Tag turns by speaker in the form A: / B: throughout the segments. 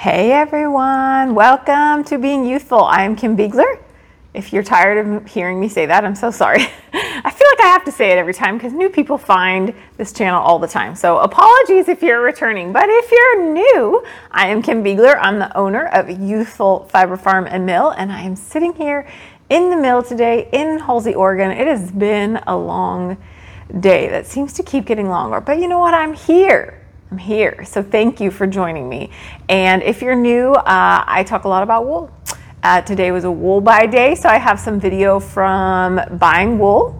A: Hey everyone, welcome to Being Ewethful. I am Kim Biegler. If you're tired of hearing me say that, I'm so sorry. I feel like I have to say it every time because new people find this channel all the time. So apologies if you're returning, but if you're new, I am Kim Biegler. I'm the owner of Ewethful Fiber Farm and Mill, and I am sitting here in the mill today in Halsey, Oregon. It has been a long day that seems to keep getting longer, but you know what? I'm here. I'm here. So thank you for joining me. And if you're new, uh, I talk a lot about wool. Uh, today was a wool buy day, so I have some video from buying wool.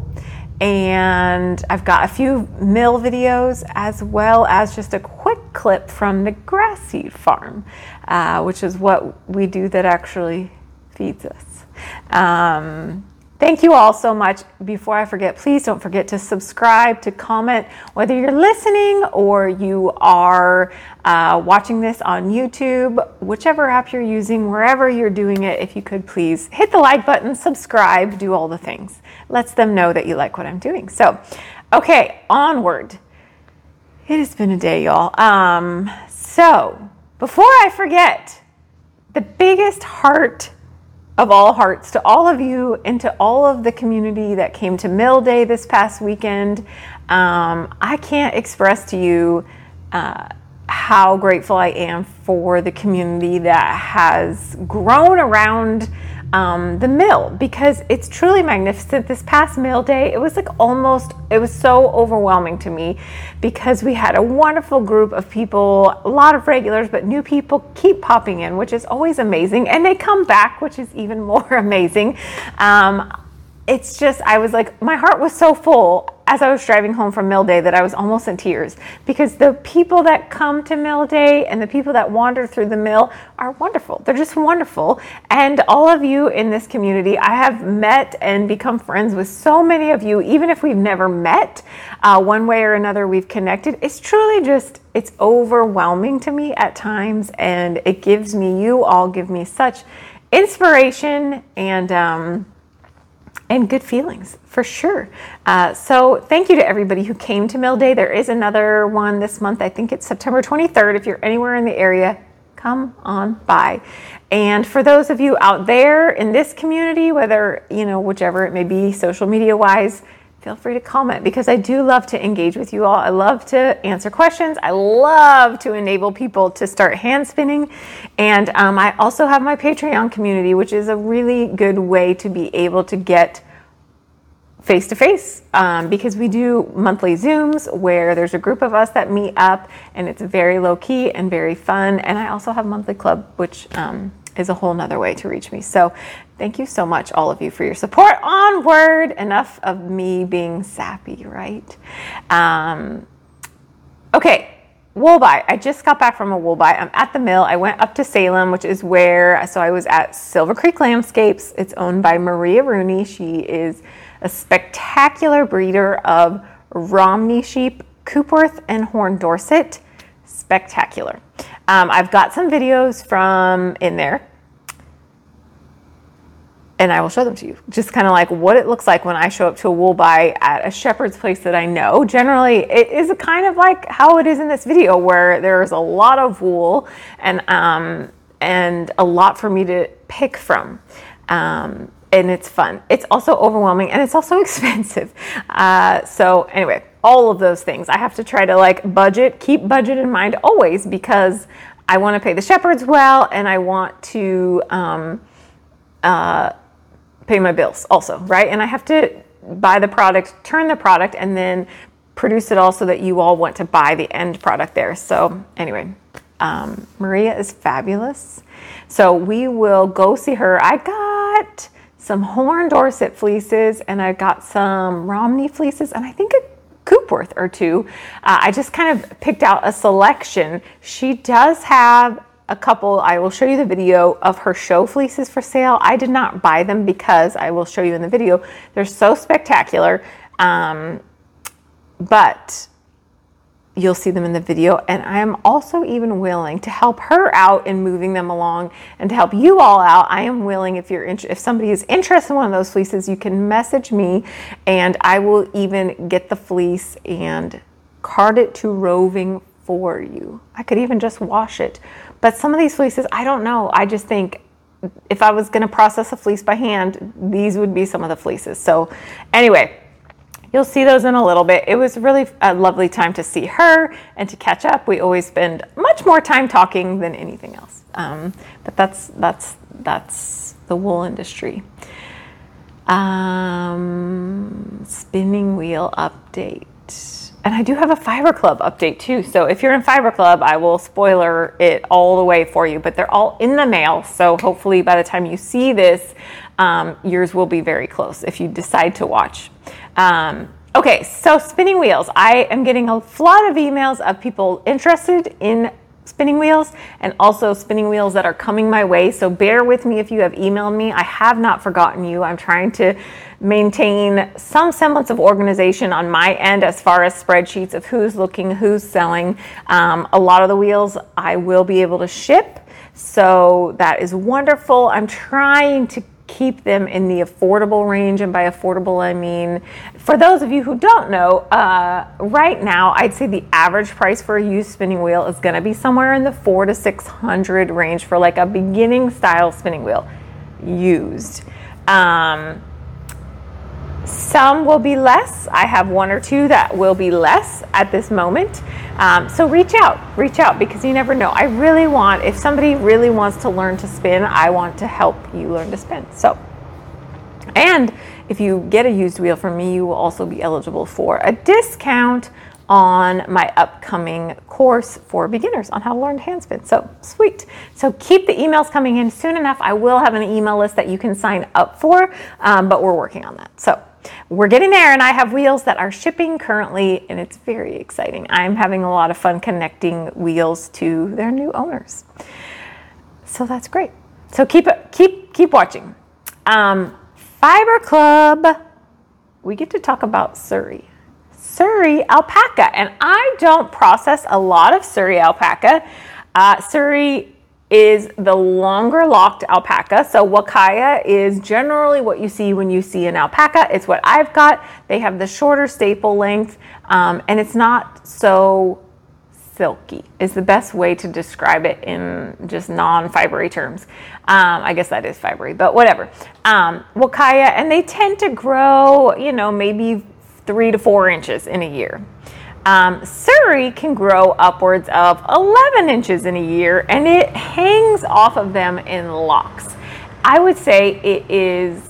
A: And I've got a few mill videos as well as just a quick clip from the grass seed farm, uh, which is what we do that actually feeds us. Um, Thank you all so much. Before I forget, please don't forget to subscribe, to comment, whether you're listening or you are uh, watching this on YouTube, whichever app you're using, wherever you're doing it, if you could please hit the like button, subscribe, do all the things. Lets them know that you like what I'm doing. So, okay, onward. It has been a day, y'all. Um, so, before I forget, the biggest heart of all hearts to all of you and to all of the community that came to Mill Day this past weekend. Um, I can't express to you uh, how grateful I am for the community that has grown around um, the mill because it's truly magnificent. This past mill day, it was like almost, it was so overwhelming to me because we had a wonderful group of people, a lot of regulars, but new people keep popping in, which is always amazing. And they come back, which is even more amazing. Um, it's just, I was like, my heart was so full as I was driving home from Mill Day that I was almost in tears because the people that come to Mill Day and the people that wander through the mill are wonderful. They're just wonderful. And all of you in this community, I have met and become friends with so many of you, even if we've never met uh, one way or another, we've connected. It's truly just, it's overwhelming to me at times. And it gives me, you all give me such inspiration and, um, and good feelings for sure. Uh, so, thank you to everybody who came to Mill Day. There is another one this month. I think it's September 23rd. If you're anywhere in the area, come on by. And for those of you out there in this community, whether, you know, whichever it may be, social media wise, feel free to comment because I do love to engage with you all. I love to answer questions. I love to enable people to start hand spinning. And um, I also have my Patreon community, which is a really good way to be able to get face to face because we do monthly Zooms where there's a group of us that meet up and it's very low key and very fun. And I also have monthly club, which um, is a whole nother way to reach me. So thank you so much, all of you, for your support. Onward, enough of me being sappy, right? Um, okay. Wool buy. I just got back from a wool buy. I'm at the mill. I went up to Salem, which is where, so I was at Silver Creek Lambscapes. It's owned by Maria Rooney. She is a spectacular breeder of Romney sheep, Coopworth, and Horn Dorset. Spectacular. Um, I've got some videos from in there and I will show them to you. Just kind of like what it looks like when I show up to a wool buy at a shepherd's place that I know. Generally, it is kind of like how it is in this video, where there's a lot of wool and um, and a lot for me to pick from. Um, and it's fun. It's also overwhelming and it's also expensive. Uh, so anyway, all of those things I have to try to like budget, keep budget in mind always because I want to pay the shepherds well and I want to um, uh, pay my bills also, right? And I have to buy the product, turn the product, and then produce it all so that you all want to buy the end product there. So, anyway, um, Maria is fabulous. So, we will go see her. I got some Horn Dorset fleeces and I got some Romney fleeces, and I think a Coopworth or two. Uh, I just kind of picked out a selection. She does have a couple. I will show you the video of her show fleeces for sale. I did not buy them because I will show you in the video. They're so spectacular. Um, but you'll see them in the video. And I am also even willing to help her out in moving them along and to help you all out. I am willing, if you're if somebody is interested in one of those fleeces, you can message me and I will even get the fleece and cart it to roving for you. I could even just wash it but some of these fleeces, I don't know. I just think if I was going to process a fleece by hand, these would be some of the fleeces. So, anyway, you'll see those in a little bit. It was really a lovely time to see her and to catch up. We always spend much more time talking than anything else. Um, but that's that's that's the wool industry. Um, spinning wheel update. And I do have a Fiber Club update too. So if you're in Fiber Club, I will spoiler it all the way for you, but they're all in the mail. So hopefully by the time you see this, um, yours will be very close if you decide to watch. Um, okay, so spinning wheels. I am getting a flood of emails of people interested in spinning wheels and also spinning wheels that are coming my way. So bear with me if you have emailed me. I have not forgotten you. I'm trying to maintain some semblance of organization on my end as far as spreadsheets of who's looking, who's selling. Um, a lot of the wheels I will be able to ship. So that is wonderful. I'm trying to keep them in the affordable range. And by affordable, I mean, for those of you who don't know, uh, right now, I'd say the average price for a used spinning wheel is going to be somewhere in the four to 600 range for like a beginning style spinning wheel used. Um, some will be less. I have one or two that will be less at this moment. Um, so reach out, reach out because you never know. I really want, if somebody really wants to learn to spin, I want to help you learn to spin. So, and if you get a used wheel from me, you will also be eligible for a discount on my upcoming course for beginners on how to learn to hand spin. So sweet. So keep the emails coming in soon enough. I will have an email list that you can sign up for, um, but we're working on that. So we're getting there, and I have wheels that are shipping currently, and it's very exciting. I'm having a lot of fun connecting wheels to their new owners. So that's great. So keep keep keep watching. Um, Fiber Club. We get to talk about Suri. Suri alpaca, and I don't process a lot of Suri alpaca. Uh, Suri is the longer locked alpaca. So Huacaya is generally what you see when you see an alpaca. It's what I've got. They have the shorter staple length, um, and it's not so silky is the best way to describe it in just non-fibery terms. Um, I guess that is fibery, but whatever. Um, Huacaya, and they tend to grow, you know, maybe three to four inches in a year. Um, Suri can grow upwards of 11 inches in a year and it hangs off of them in locks. I would say it is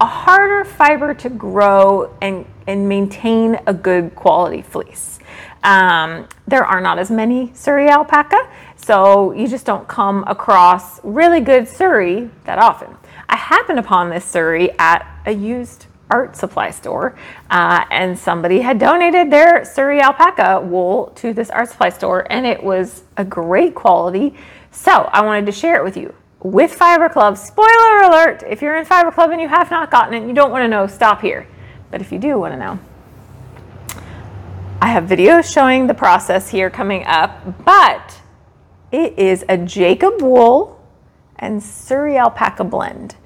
A: a harder fiber to grow and, and maintain a good quality fleece. Um, there are not as many Suri alpaca, so you just don't come across really good Suri that often. I happened upon this Suri at a used art supply store, uh, and somebody had donated their Suri alpaca wool to this art supply store, and it was a great quality. So I wanted to share it with you with Fiber Club. Spoiler alert: if you're in Fiber Club and you have not gotten it, you don't want to know, stop here. But if you do want to know, I have videos showing the process here coming up, but it is a Jacob wool and Suri alpaca blend.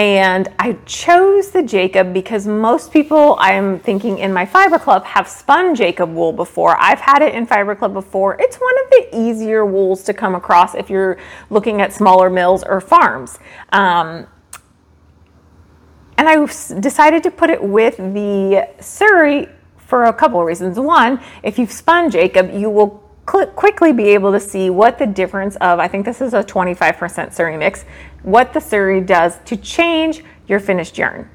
A: And I chose the Jacob because most people I'm thinking in my fiber club have spun Jacob wool before. I've had it in fiber club before. It's one of the easier wools to come across if you're looking at smaller mills or farms. Um, and I decided to put it with the Suri for a couple of reasons. One, if you've spun Jacob, you will quickly be able to see what the difference of, I think this is a 25% Suri mix, what the Suri does to change your finished yarn.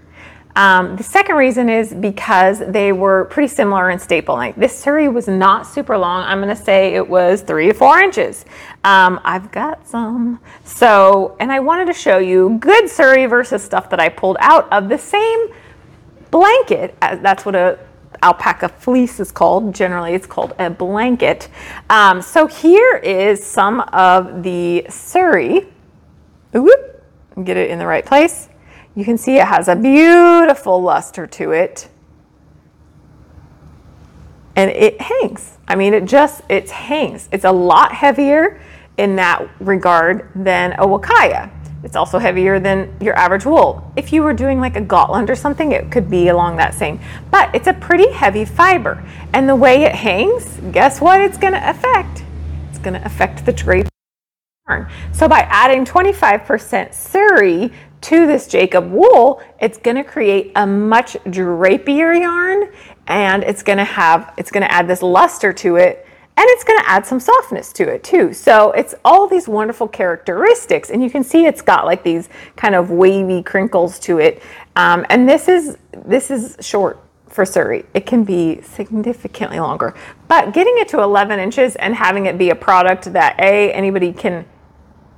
A: Um, the second reason is because they were pretty similar in staple length. This Suri was not super long. I'm going to say it was three to four inches. Um, I've got some. So, and I wanted to show you good Suri versus stuff that I pulled out of the same blanket. That's what a alpaca fleece is called. Generally, it's called a blanket. Um, so here is some of the Suri. Whoop, get it in the right place. You can see it has a beautiful luster to it. And it hangs. I mean, it just, it hangs. It's a lot heavier in that regard than a Huacaya. It's also heavier than your average wool. If you were doing like a Gotland or something, it could be along that same. But it's a pretty heavy fiber. And the way it hangs, guess what it's going to affect? It's going to affect the drape So by adding 25% Suri to this Jacob wool, it's going to create a much drapier yarn and it's going to have it's going to add this luster to it and it's going to add some softness to it too. So it's all these wonderful characteristics and you can see it's got like these kind of wavy crinkles to it. Um, and this is this is short for Suri. It can be significantly longer, but getting it to 11 inches and having it be a product that A, anybody can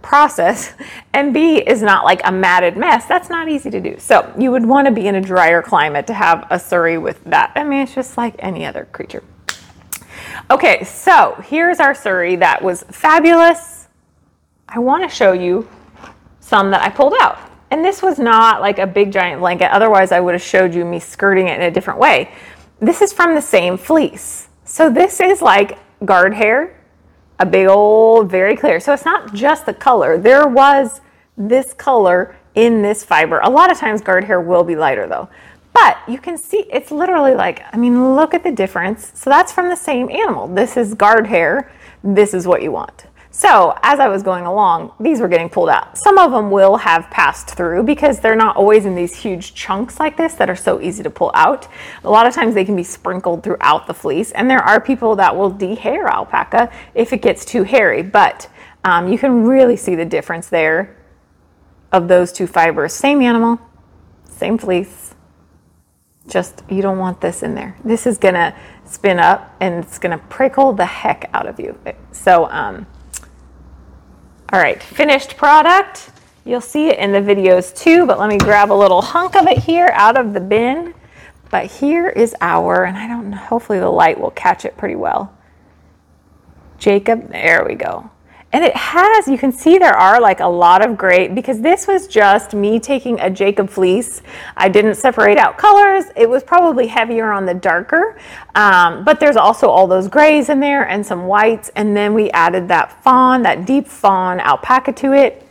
A: process and B is not like a matted mess. That's not easy to do. So you would want to be in a drier climate to have a Suri with that. I mean, it's just like any other creature. Okay, so here's our Suri that was fabulous. I want to show you some that I pulled out. And this was not like a big giant blanket. Otherwise, I would have showed you me skirting it in a different way. This is from the same fleece. So this is like guard hair a big old, very clear. So it's not just the color. There was this color in this fiber. A lot of times guard hair will be lighter though. But you can see it's literally like, I mean, look at the difference. So that's from the same animal. This is guard hair. This is what you want. So as I was going along, these were getting pulled out. Some of them will have passed through because they're not always in these huge chunks like this that are so easy to pull out. A lot of times they can be sprinkled throughout the fleece, and there are people that will dehair alpaca if it gets too hairy, but um, you can really see the difference there of those two fibers. Same animal, same fleece, just you don't want this in there. This is gonna spin up and it's gonna prickle the heck out of you. So, um, all right, finished product. You'll see it in the videos too, but let me grab a little hunk of it here out of the bin. But here is our, and I don't know, hopefully the light will catch it pretty well. Jacob, there we go. And it has, you can see there are like a lot of gray because this was just me taking a Jacob fleece. I didn't separate out colors. It was probably heavier on the darker, um, but there's also all those grays in there and some whites. And then we added that fawn, that deep fawn alpaca to it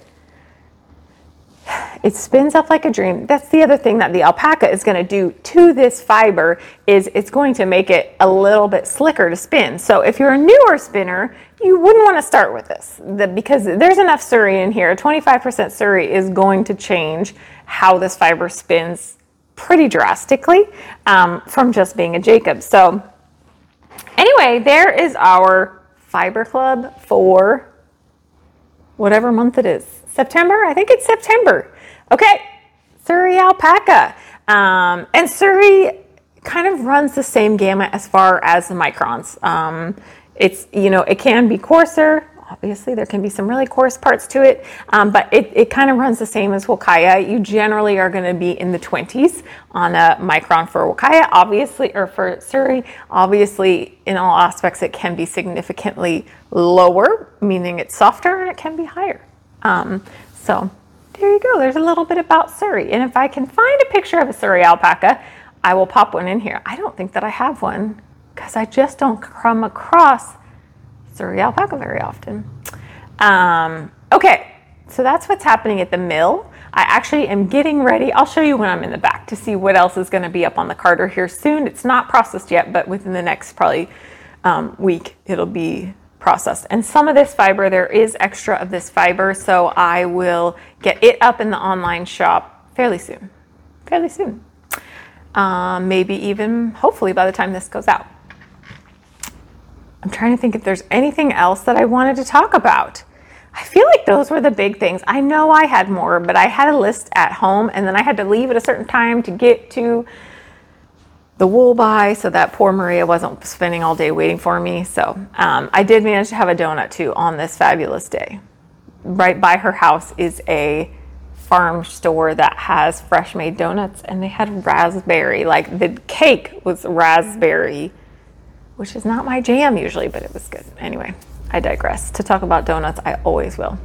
A: it spins up like a dream. That's the other thing that the alpaca is going to do to this fiber is it's going to make it a little bit slicker to spin. So if you're a newer spinner, you wouldn't want to start with this because there's enough Suri in here. 25% Suri is going to change how this fiber spins pretty drastically um, from just being a Jacob. So anyway, there is our fiber club for whatever month it is. September? I think it's September. Okay, Suri alpaca. Um, and Suri kind of runs the same gamut as far as the microns. Um, it's, you know, it can be coarser. Obviously, there can be some really coarse parts to it, um, but it, it kind of runs the same as Huacaya. You generally are going to be in the 20s on a micron for Huacaya, obviously, or for Suri. Obviously, in all aspects, it can be significantly lower, meaning it's softer, and it can be higher. Um, so there you go. There's a little bit about Suri. And if I can find a picture of a Suri alpaca, I will pop one in here. I don't think that I have one because I just don't come across Suri alpaca very often. Um, okay, so that's what's happening at the mill. I actually am getting ready. I'll show you when I'm in the back to see what else is going to be up on the carder here soon. It's not processed yet, but within the next probably um, week, it'll be processed. And some of this fiber, there is extra of this fiber, so I will get it up in the online shop fairly soon. Fairly soon. Um, maybe even hopefully by the time this goes out. I'm trying to think if there's anything else that I wanted to talk about. I feel like those were the big things. I know I had more, but I had a list at home and then I had to leave at a certain time to get to the wool buy so that poor Maria wasn't spending all day waiting for me. So um, I did manage to have a donut too on this fabulous day. Right by her house is a farm store that has fresh made donuts and they had raspberry. Like the cake was raspberry, which is not my jam usually, but it was good. Anyway, I digress. To talk about donuts, I always will.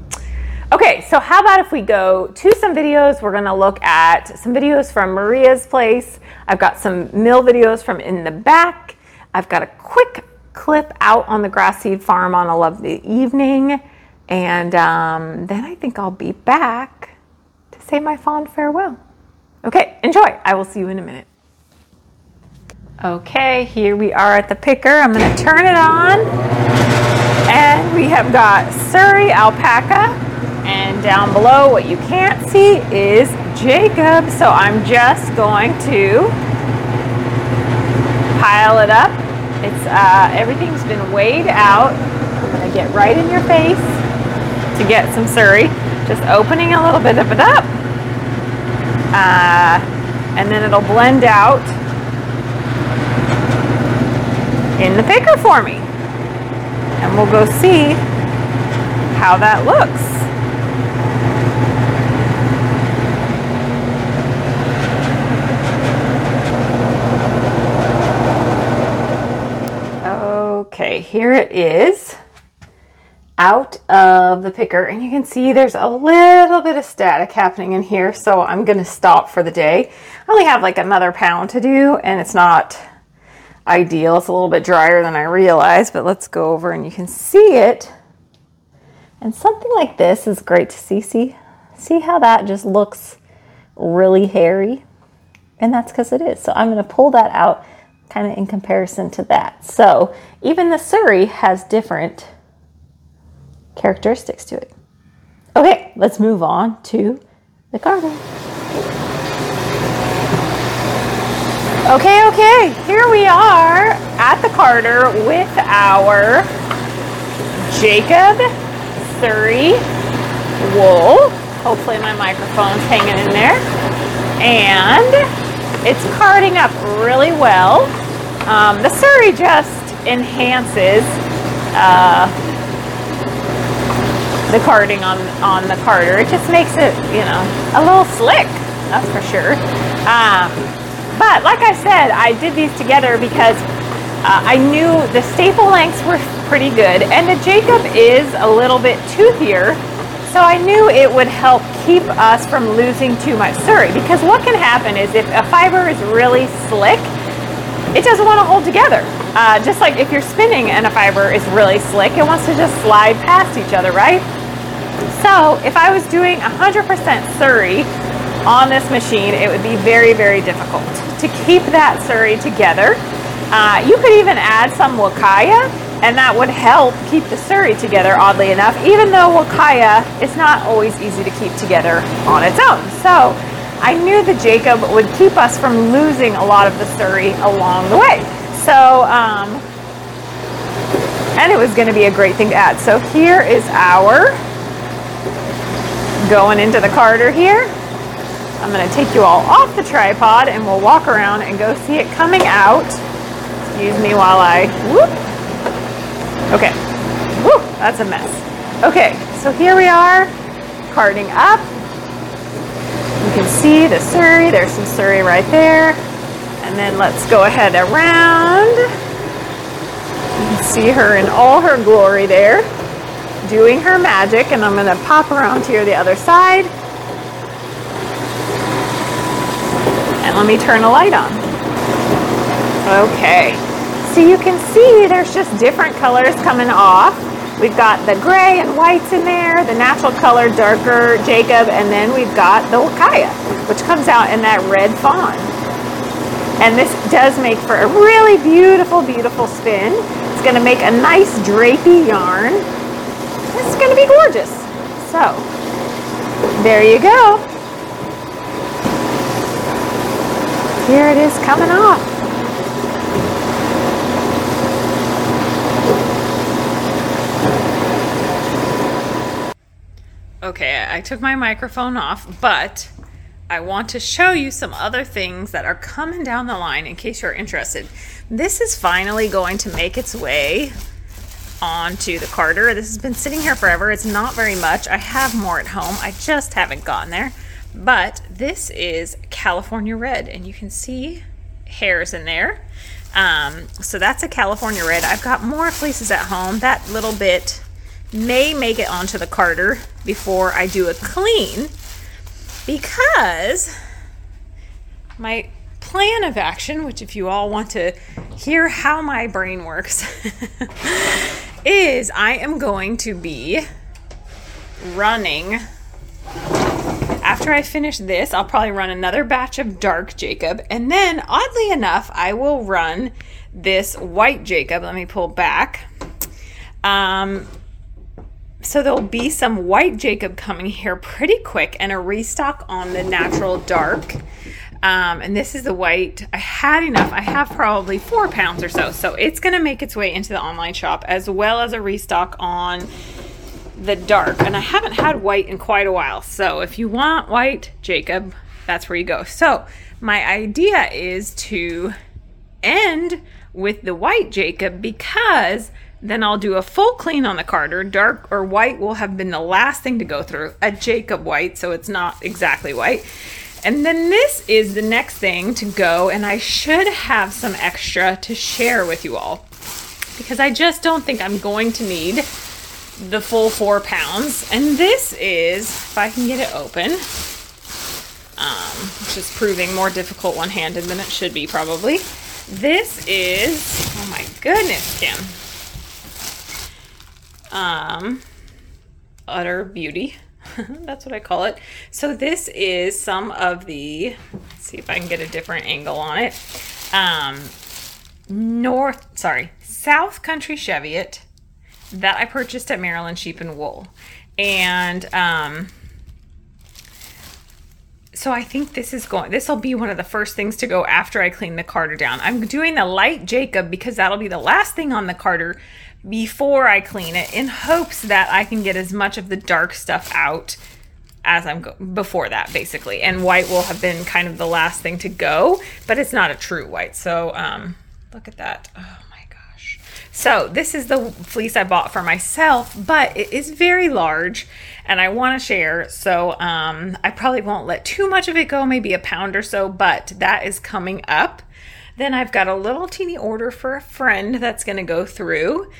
A: Okay, so how about if we go to some videos? We're gonna look at some videos from Maria's place. I've got some mill videos from in the back. I've got a quick clip out on the grass seed farm on a lovely evening. And um, then I think I'll be back to say my fond farewell. Okay, enjoy. I will see you in a minute. Okay, here we are at the picker. I'm gonna turn it on And we have got Suri alpaca. And down below, what you can't see is Jacob. So I'm just going to pile it up. It's uh, everything's been weighed out. I'm gonna get right in your face to get some Suri. Just opening a little bit of it up. Uh, and then it'll blend out in the picker for me. And we'll go see how that looks. Okay, here it is out of the picker and you can see there's a little bit of static happening in here so I'm gonna stop for the day. I only have like another pound to do and it's not ideal. It's a little bit drier than I realized but let's go over and you can see it and something like this is great to see. See, see how that just looks really hairy and that's because it is. So I'm gonna pull that out kind of in comparison to that. So even the Suri has different characteristics to it. Okay, let's move on to the carder. Okay, okay, here we are at the carder with our Jacob Suri wool. Hopefully my microphone's hanging in there. And it's carding up really well. Um, the Suri just enhances uh, the carding on on the carder. It just makes it, you know, a little slick. That's for sure. Um, but like I said, I did these together because uh, I knew the staple lengths were pretty good, and the Jacob is a little bit toothier, so I knew it would help keep us from losing too much Suri. Because what can happen is if a fiber is really slick, it doesn't want to hold together. Uh, just like if you're spinning and a fiber is really slick, it wants to just slide past each other, right? So if I was doing 100% Suri on this machine, it would be very, very difficult to keep that Suri together. Uh, you could even add some Huacaya, and that would help keep the Suri together, oddly enough, even though Huacaya is not always easy to keep together on its own. So I knew the Jacob would keep us from losing a lot of the Suri along the way. So, um, and it was going to be a great thing to add. So here is our going into the carder here. I'm going to take you all off the tripod and we'll walk around and go see it coming out. Excuse me while I whoop. Okay. Whoop, that's a mess. Okay, so here we are, carding up. You can see the Suri. There's some Suri right there. And then let's go ahead around. You can see her in all her glory there doing her magic and I'm to pop around here the other side. Let me turn a light on. Okay, so you can see there's just different colors coming off. We've got the gray and whites in there, the natural color darker Jacob, and then we've got the Huacaya, which comes out in that red fawn. And this does make for a really beautiful, beautiful spin. It's gonna make a nice drapey yarn this is to be gorgeous. So, there you go. Here it is coming off. Okay, I took my microphone off, but I want to show you some other things that are coming down the line in case you're interested. This is finally going to make its way onto the carder. This has been sitting here forever. It's not very much. I have more at home. I just haven't gotten there. But this is California Red, and you can see hairs in there. Um, so that's a California Red. I've got more fleeces at home. That little bit may make it onto the carder before I do a clean because my plan of action, which if you all want to hear how my brain works, is I am going to be running. After I finish this, I'll probably run another batch of dark Jacob. And then, oddly enough, I will run this white Jacob. Let me pull back. Um, so there'll be some white Jacob coming here pretty quick and a restock on the natural dark. Um, and this is the white. I had enough. I have probably four pounds or so. So it's going to make its way into the online shop as well as a restock on the dark. And I haven't had white in quite a while. So if you want white Jacob, that's where you go. So my idea is to end with the white Jacob because then I'll do a full clean on the carder. Dark or white will have been the last thing to go through. A Jacob white, so it's not exactly white. And then this is the next thing to go, and I should have some extra to share with you all because I just don't think I'm going to need the full four pounds. And this is, if I can get it open, um, which is proving more difficult one handed than it should be, probably. This is, oh my goodness, Kim. Um, utter beauty. That's what I call it. So this is some of the, let's see if I can get a different angle on it. Um, North, sorry, South Country Cheviot that I purchased at Maryland Sheep and Wool. And um, so I think this is going, this will be one of the first things to go after I clean the carder down. I'm doing the light Jacob because that'll be the last thing on the carder before I clean it in hopes that I can get as much of the dark stuff out as I'm go- before that basically. And white will have been kind of the last thing to go, but it's not a true white. So um look at that. Oh. So this is the fleece I bought for myself, but it is very large and I want to share. So um I probably won't let too much of it go, maybe a pound or so, but that is coming up. Then I've got a little teeny order for a friend that's going to go through.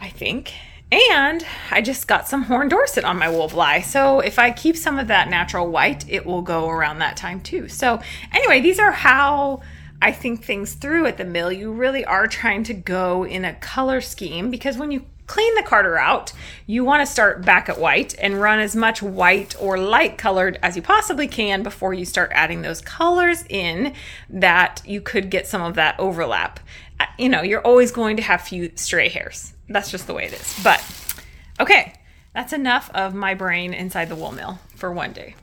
A: I think. And I just got some horn Dorset on my wool bly. So if I keep some of that natural white, it will go around that time too. So anyway, these are how I think things through at the mill. You really are trying to go in a color scheme because when you clean the carder out, you want to start back at white and run as much white or light colored as you possibly can before you start adding those colors in that you could get some of that overlap. Uh, You know, you're always going to have few stray hairs. That's just the way it is. But okay, that's enough of my brain inside the wool mill for one day.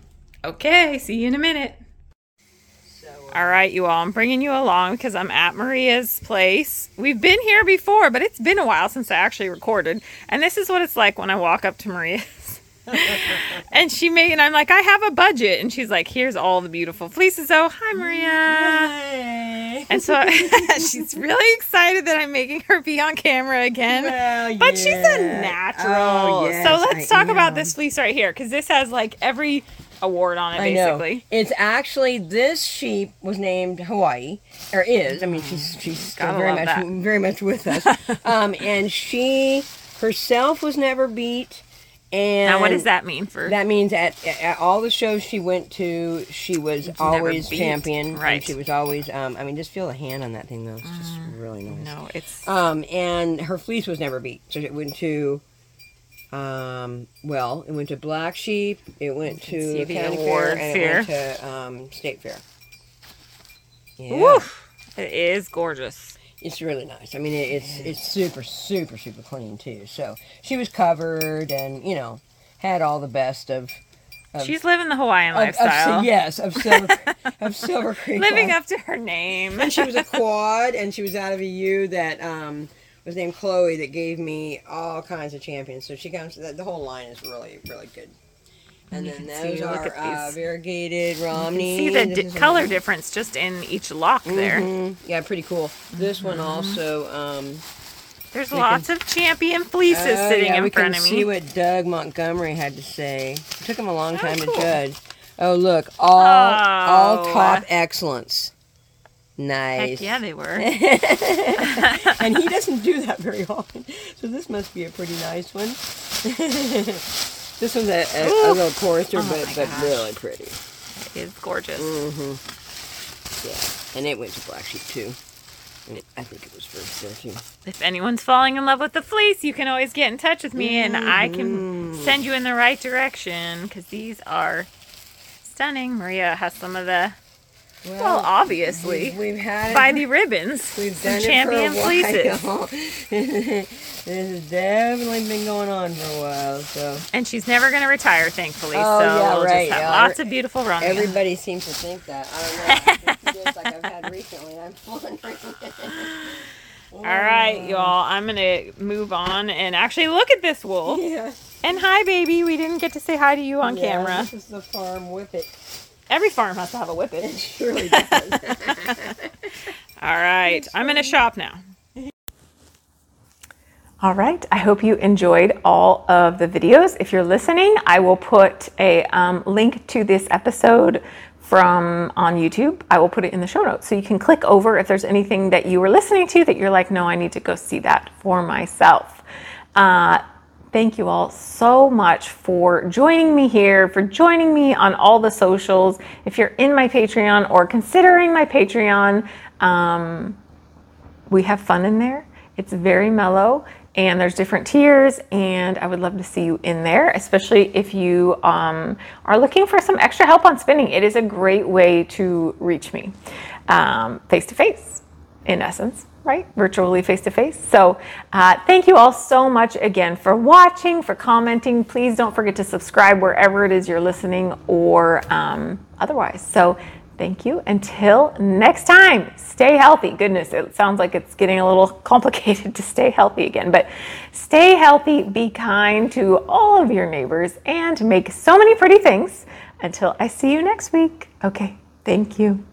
A: Okay, see you in a minute. All right, you all, I'm bringing you along because I'm at Maria's place. We've been here before, but it's been a while since I actually recorded. And this is what it's like when I walk up to Maria's. and she made, and I'm like, I have a budget. And she's like, here's all the beautiful fleeces. Oh, hi, Maria.
B: Hey.
A: And so she's really excited that I'm making her be on camera again.
B: Well,
A: but she's a natural.
B: Oh, yes,
A: so let's
B: I
A: talk about this fleece right here because this has like every award on it,
B: I know.
A: basically.
B: It's actually this sheep was named Hawaii, or is. I mean, she's she's still
A: Gotta
B: very
A: love
B: much
A: that.
B: very much with us. um, and she herself was never beat. And
A: Now, what does that mean for?
B: That means at, at all the shows she went to, she was always
A: beat.
B: champion. and
A: Right.
B: she was always. Um, I mean, just feel the hand on that thing though. It's just really nice.
A: no, it's
B: Um, and her fleece was never beat. So it went to, um, well, it went to Black Sheep. It went to the county fair, and it went to um, State Fair. Yeah,
A: woof. It is gorgeous.
B: it's really nice. I mean, it, it's it's super super super clean too. So she was covered and you know had all the best of. Of,
A: She's living the Hawaiian
B: of, of,
A: lifestyle,
B: yes, of Silver, of Silver Creek.
A: living
B: Lodge.
A: up to her name.
B: and she was a quad, and she was out of a ewe that um, was named Chloe that gave me all kinds of champions. So she comes. The, the whole line is really, really good. And
A: You
B: then
A: can see,
B: those are uh, variegated Romney.
A: See the di- color
B: one.
A: difference just in each lock there.
B: Mhm. Yeah, pretty cool. This one
A: Mm-hmm.
B: also. Um,
A: There's lots of champion fleeces
B: oh,
A: sitting
B: yeah,
A: in
B: we
A: front
B: can
A: of
B: see what Doug Montgomery had to say. It took him a long
A: Oh,
B: time
A: cool.
B: to judge. Oh, look, all all
A: Oh.
B: top excellence.
A: Heck
B: Nice.
A: yeah, they were.
B: and he doesn't do that very often. So this must be a pretty nice one. this one's a, a, a little coarser,
A: Oh
B: but but
A: gosh.
B: really pretty.
A: It's gorgeous.
B: Mm-hmm. Yeah, and it went to Black Sheep too. And it, I think it was there too.
A: If anyone's falling in love with the fleece, you can always get in touch with me and I can
B: Mm-hmm.
A: send you in the right direction because these are stunning. Maria has some of the Well, obviously.
B: we've had it.
A: By the ribbons.
B: We've done
A: champion
B: it for
A: fleeces.
B: this has definitely been going on for a while. So
A: And she's never going to retire, thankfully.
B: Oh,
A: so
B: yeah,
A: we'll
B: right,
A: just have
B: yeah.
A: lots of beautiful running.
B: everybody seems to think that. I don't know. Just like I've had recently. I'm wondering.
A: All right, y'all. I'm going to move on and actually look at this wool.
B: yeah.
A: And hi, baby. We didn't get to say hi to you on
B: Yeah,
A: camera.
B: This is the farm whippet.
A: Every farm has to have a whippet.
B: It surely does.
A: All right. I'm going to shop now. All right. I hope you enjoyed all of the videos. If you're listening, I will put a um, link to this episode from on YouTube. I will put it in the show notes so you can click over if there's anything that you were listening to that you're like, no, I need to go see that for myself. Uh, thank you all so much for joining me here, for joining me on all the socials. If you're in my Patreon or considering my Patreon, um, we have fun in there. It's very mellow and there's different tiers and I would love to see you in there, especially if you um, are looking for some extra help on spinning. It is a great way to reach me face to face, in essence, right? Virtually face to face. So uh, thank you all so much again for watching, for commenting. Please don't forget to subscribe wherever it is you're listening or um, otherwise. So Thank you. Until next time, stay healthy. Goodness, it sounds like it's getting a little complicated to stay healthy again, but stay healthy, be kind to all of your neighbors, and make so many pretty things. Until I see you next week. Okay, thank you.